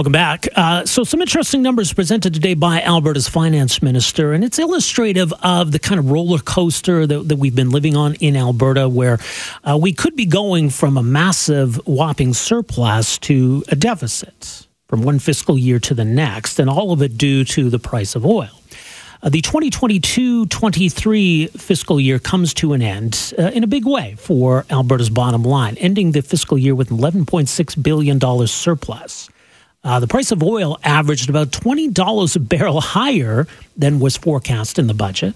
Welcome back. Uh, so, some interesting numbers presented today by Alberta's finance minister, and it's illustrative of the kind of roller coaster that, that we've been living on in Alberta, where uh, we could be going from a massive, whopping surplus to a deficit from one fiscal year to the next, and all of it due to the price of oil. Uh, the 2022 23 fiscal year comes to an end uh, in a big way for Alberta's bottom line, ending the fiscal year with $11.6 billion surplus. Uh, the price of oil averaged about $20 a barrel higher than was forecast in the budget.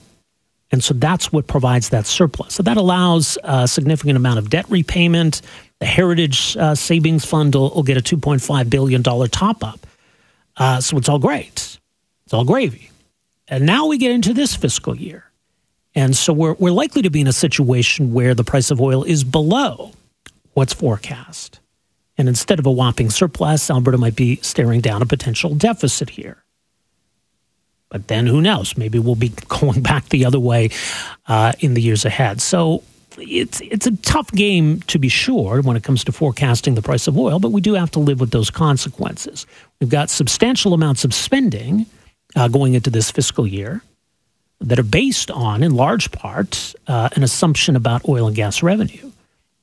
And so that's what provides that surplus. So that allows a significant amount of debt repayment. The Heritage uh, Savings Fund will, will, get a $2.5 billion top up. Uh, so it's all great. It's all gravy. And now we get into this fiscal year. And so we're, we're likely to be in a situation where the price of oil is below what's forecast. And instead of a whopping surplus, Alberta might be staring down a potential deficit here. But then who knows? Maybe we'll be going back the other way uh, in the years ahead. So it's it's a tough game to be sure when it comes to forecasting the price of oil, but we do have to live with those consequences. We've got substantial amounts of spending uh, going into this fiscal year that are based on, in large part, uh, an assumption about oil and gas revenue.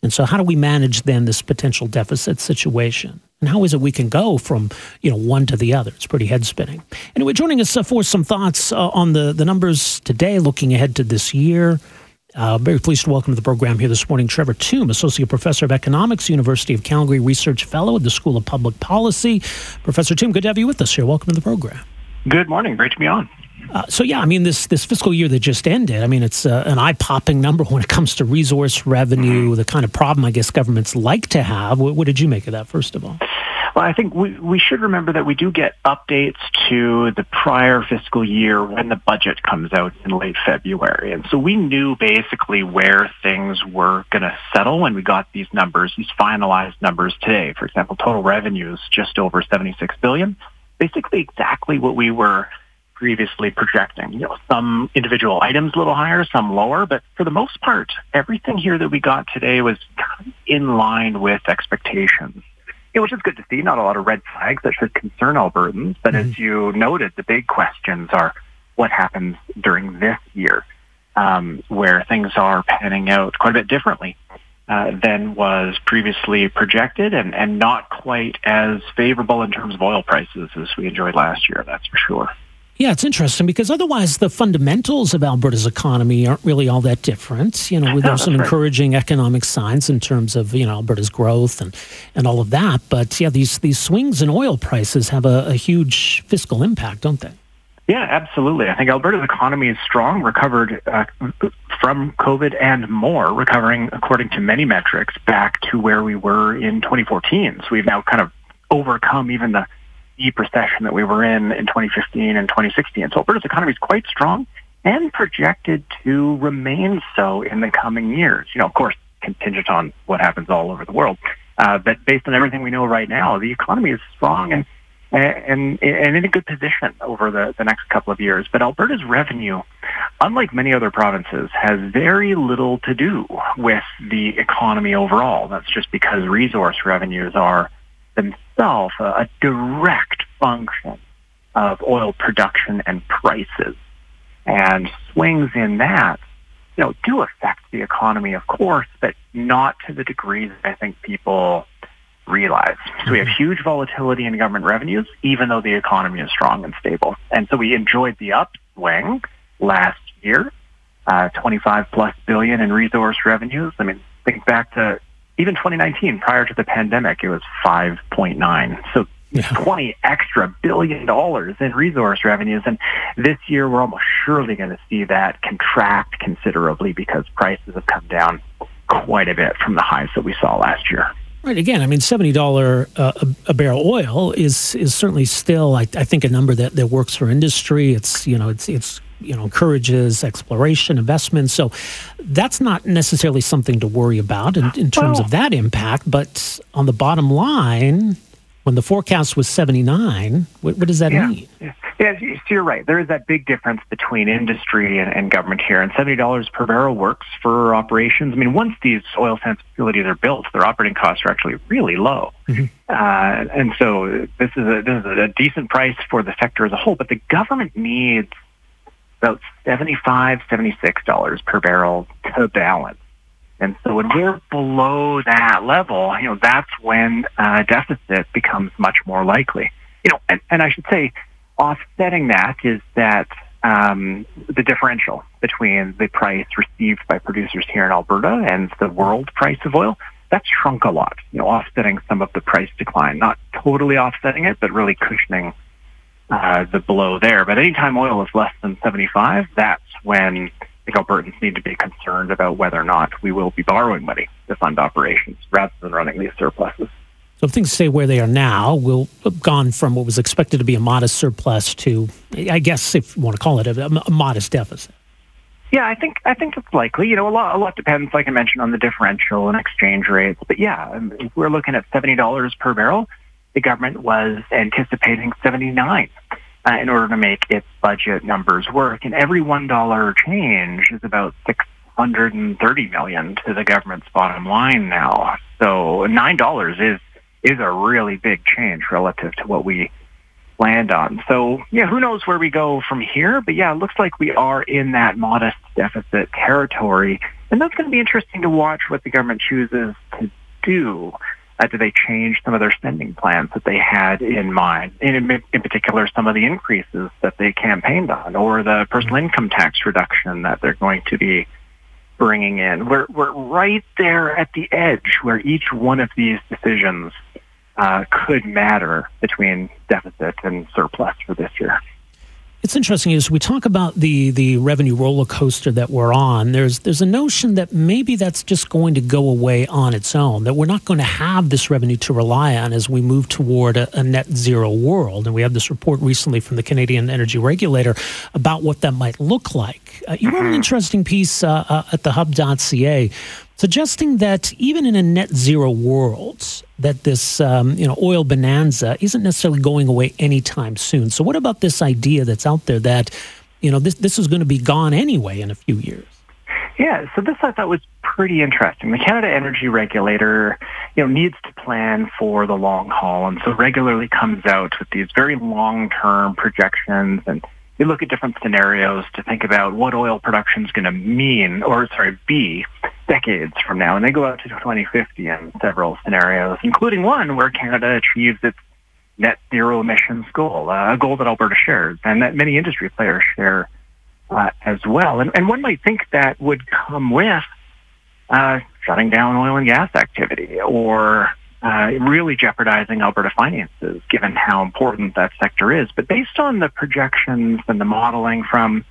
And so, how do we manage then this potential deficit situation? And how is it we can go from you know one to the other? It's pretty head spinning. Anyway, joining us uh, for some thoughts uh, on the the numbers today, looking ahead to this year. Uh, very pleased to welcome to the program here this morning Trevor Tombe, Associate Professor of Economics, University of Calgary Research Fellow at the School of Public Policy. Professor Tombe, good to have you with us here. Welcome to the program. Good morning. Great to be on. Uh, so yeah, I mean this this fiscal year that just ended. I mean it's uh, an eye popping number when it comes to resource revenue. The kind of problem I guess governments like to have. What, what, did you make of that? First of all, well, I think we we should remember that we do get updates to the prior fiscal year when the budget comes out in late February, and so we knew basically where things were going to settle when we got these numbers, these finalized numbers today. For example, total revenues just over seventy six billion. Basically, exactly what we were previously projecting. You know, some individual items a little higher, some lower, but for the most part, everything here that we got today was in line with expectations. Yeah, which is good to see. Not a lot of red flags that should concern Albertans, but mm-hmm. as you noted, the big questions are what happens during this year, um, where things are panning out quite a bit differently. Uh, than was previously projected and, and not quite as favorable in terms of oil prices as we enjoyed last year, that's for sure. Yeah, it's interesting because otherwise the fundamentals of Alberta's economy aren't really all that different. You know, there's some right. encouraging economic signs in terms of you know Alberta's growth and and all of that. But yeah, these these swings in oil prices have a, a huge fiscal impact, don't they? Yeah, absolutely. I think Alberta's economy is strong, recovered uh, from COVID and more, recovering according to many metrics back to where we were in 2014. So we've now kind of overcome even the deep recession that we were in in 2015 and 2016. So Alberta's economy is quite strong and projected to remain so in the coming years. You know, of course, contingent on what happens all over the world. Uh, but based on everything we know right now, the economy is strong and and, and in a good position over the, the next couple of years. But Alberta's revenue, unlike many other provinces, has very little to do with the economy overall. That's just because resource revenues are themselves a, a direct function of oil production and prices. And swings in that, you know, do affect the economy, of course, but not to the degree that I think people realize. So we have mm-hmm. huge volatility in government revenues, even though the economy is strong and stable. And so we enjoyed the upswing last year, uh, 25 plus billion in resource revenues. I mean, think back to even 2019, prior to the pandemic, it was 5.9. So yeah. 20 extra billion dollars in resource revenues. And this year, we're almost surely going to see that contract considerably because prices have come down quite a bit from the highs that we saw last year. Right. Again, I mean, seventy dollar uh, a, barrel oil is is certainly still, I, I, think, a number that, that works for industry. It's you know, it's it's you know encourages exploration, investment. So that's not necessarily something to worry about in, in terms well, of that impact. But on the bottom line, when the forecast was seventy nine, what, what, does that yeah. mean? Yeah, so you're right. There is that big difference between industry and, and government here, and seventy dollars per barrel works for operations. I mean, once these oil sands facilities are built, their operating costs are actually really low, mm-hmm. uh, and so this is a this is a decent price for the sector as a whole. But the government needs about seventy-five, seventy-six dollars per barrel to balance. And so when we're below that level, you know, that's when uh, deficit becomes much more likely. You know, and, and I should say Offsetting that is that um, the differential between the price received by producers here in Alberta and the world price of oil, that's shrunk a lot, you know, offsetting some of the price decline. Not totally offsetting it, but really cushioning uh, the blow there. But anytime oil is less than 75, that's when I think Albertans need to be concerned about whether or not we will be borrowing money to fund operations rather than running these surpluses. So if things stay where they are now, we'll have gone from what was expected to be a modest surplus to, I guess, if you want to call it a, a modest deficit. Yeah, I think I think it's likely. You know, a lot a lot depends, like I mentioned, on the differential and exchange rates. But yeah, if we're looking at seventy dollars per barrel, the government was anticipating seventy nine uh, in order to make its budget numbers work. And every one dollar change is about six hundred and thirty million to the government's bottom line now. So nine dollars is is a really big change relative to what we land on. So yeah, who knows where we go from here? But yeah, it looks like we are in that modest deficit territory. And that's going to be interesting to watch what the government chooses to do. Uh, do they change some of their spending plans that they had in mind? In, in particular, some of the increases that they campaigned on, or the personal income tax reduction that they're going to be bringing in. We're, we're right there at the edge where each one of these decisions uh, could matter between deficit and surplus for this year. It's interesting as we talk about the the revenue roller coaster that we're on. There's there's a notion that maybe that's just going to go away on its own. That we're not going to have this revenue to rely on as we move toward a, a net zero world. And we have this report recently from the Canadian Energy Regulator about what that might look like. Uh, you wrote an mm-hmm. interesting piece uh, uh, at the Hub.ca suggesting that even in a net zero world, that this um, you know oil bonanza isn't necessarily going away anytime soon. So, what about this idea that's out there that you know this this is going to be gone anyway in a few years? Yeah, so this I thought was pretty interesting. The Canada Energy Regulator, you know, needs to plan for the long haul, and so regularly comes out with these very long-term projections and they look at different scenarios to think about what oil production is going to mean, or sorry, be decades from now. And they go out to 2050 in several scenarios, including one where Canada achieves its net zero emissions goal, uh, a goal that Alberta shares and that many industry players share uh, as well. And, and, one might think that would come with uh, shutting down oil and gas activity or uh, really jeopardizing Alberta finances, given how important that sector is. But based on the projections and the modeling from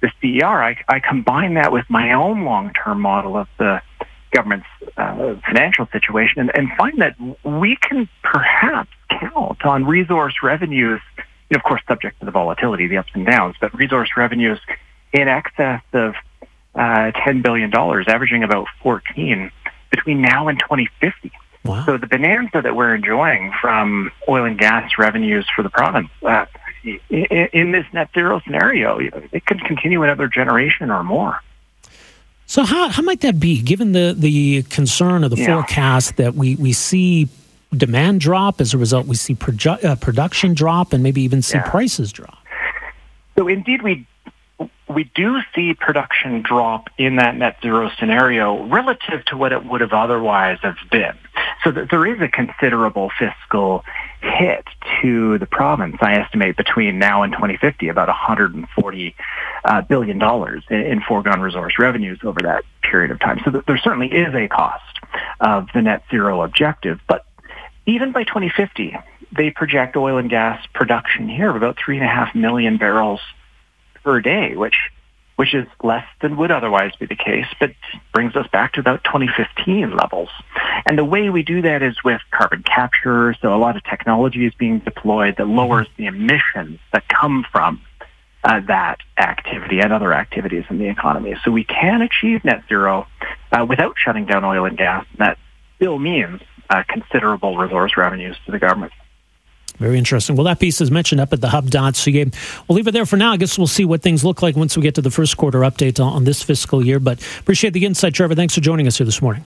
the CER, I, I combine that with my own long-term model of the government's uh, financial situation and, and find that we can perhaps count on resource revenues, you know, of course, subject to the volatility, the ups and downs, but resource revenues in excess of uh, $10 billion, averaging about 14 between now and 2050. Wow. So the bonanza that we're enjoying from oil and gas revenues for the province, uh, in, in this net zero scenario, it could continue another generation or more. So how, how might that be, given the, the concern of the yeah. forecast that we, we see demand drop as a result, we see produ- uh, production drop, and maybe even see yeah. prices drop? So indeed, we we do see production drop in that net zero scenario relative to what it would have otherwise have been. So that there is a considerable fiscal hit to the province. I estimate between now and 2050 about 140 uh, billion dollars in, foregone resource revenues over that period of time. So there certainly is a cost of the net zero objective, but even by 2050, they project oil and gas production here of about three and a half million barrels per day, which which is less than would otherwise be the case, but brings us back to about 2015 levels. And the way we do that is with carbon capture. So a lot of technology is being deployed that lowers the emissions that come from uh, that activity and other activities in the economy. So we can achieve net zero uh, without shutting down oil and gas. And that still means uh, considerable resource revenues to the government. Very interesting. Well, that piece is mentioned up at the hub.ca. We'll leave it there for now. I guess we'll see what things look like once we get to the first quarter update on this fiscal year. But appreciate the insight, Trevor. Thanks for joining us here this morning.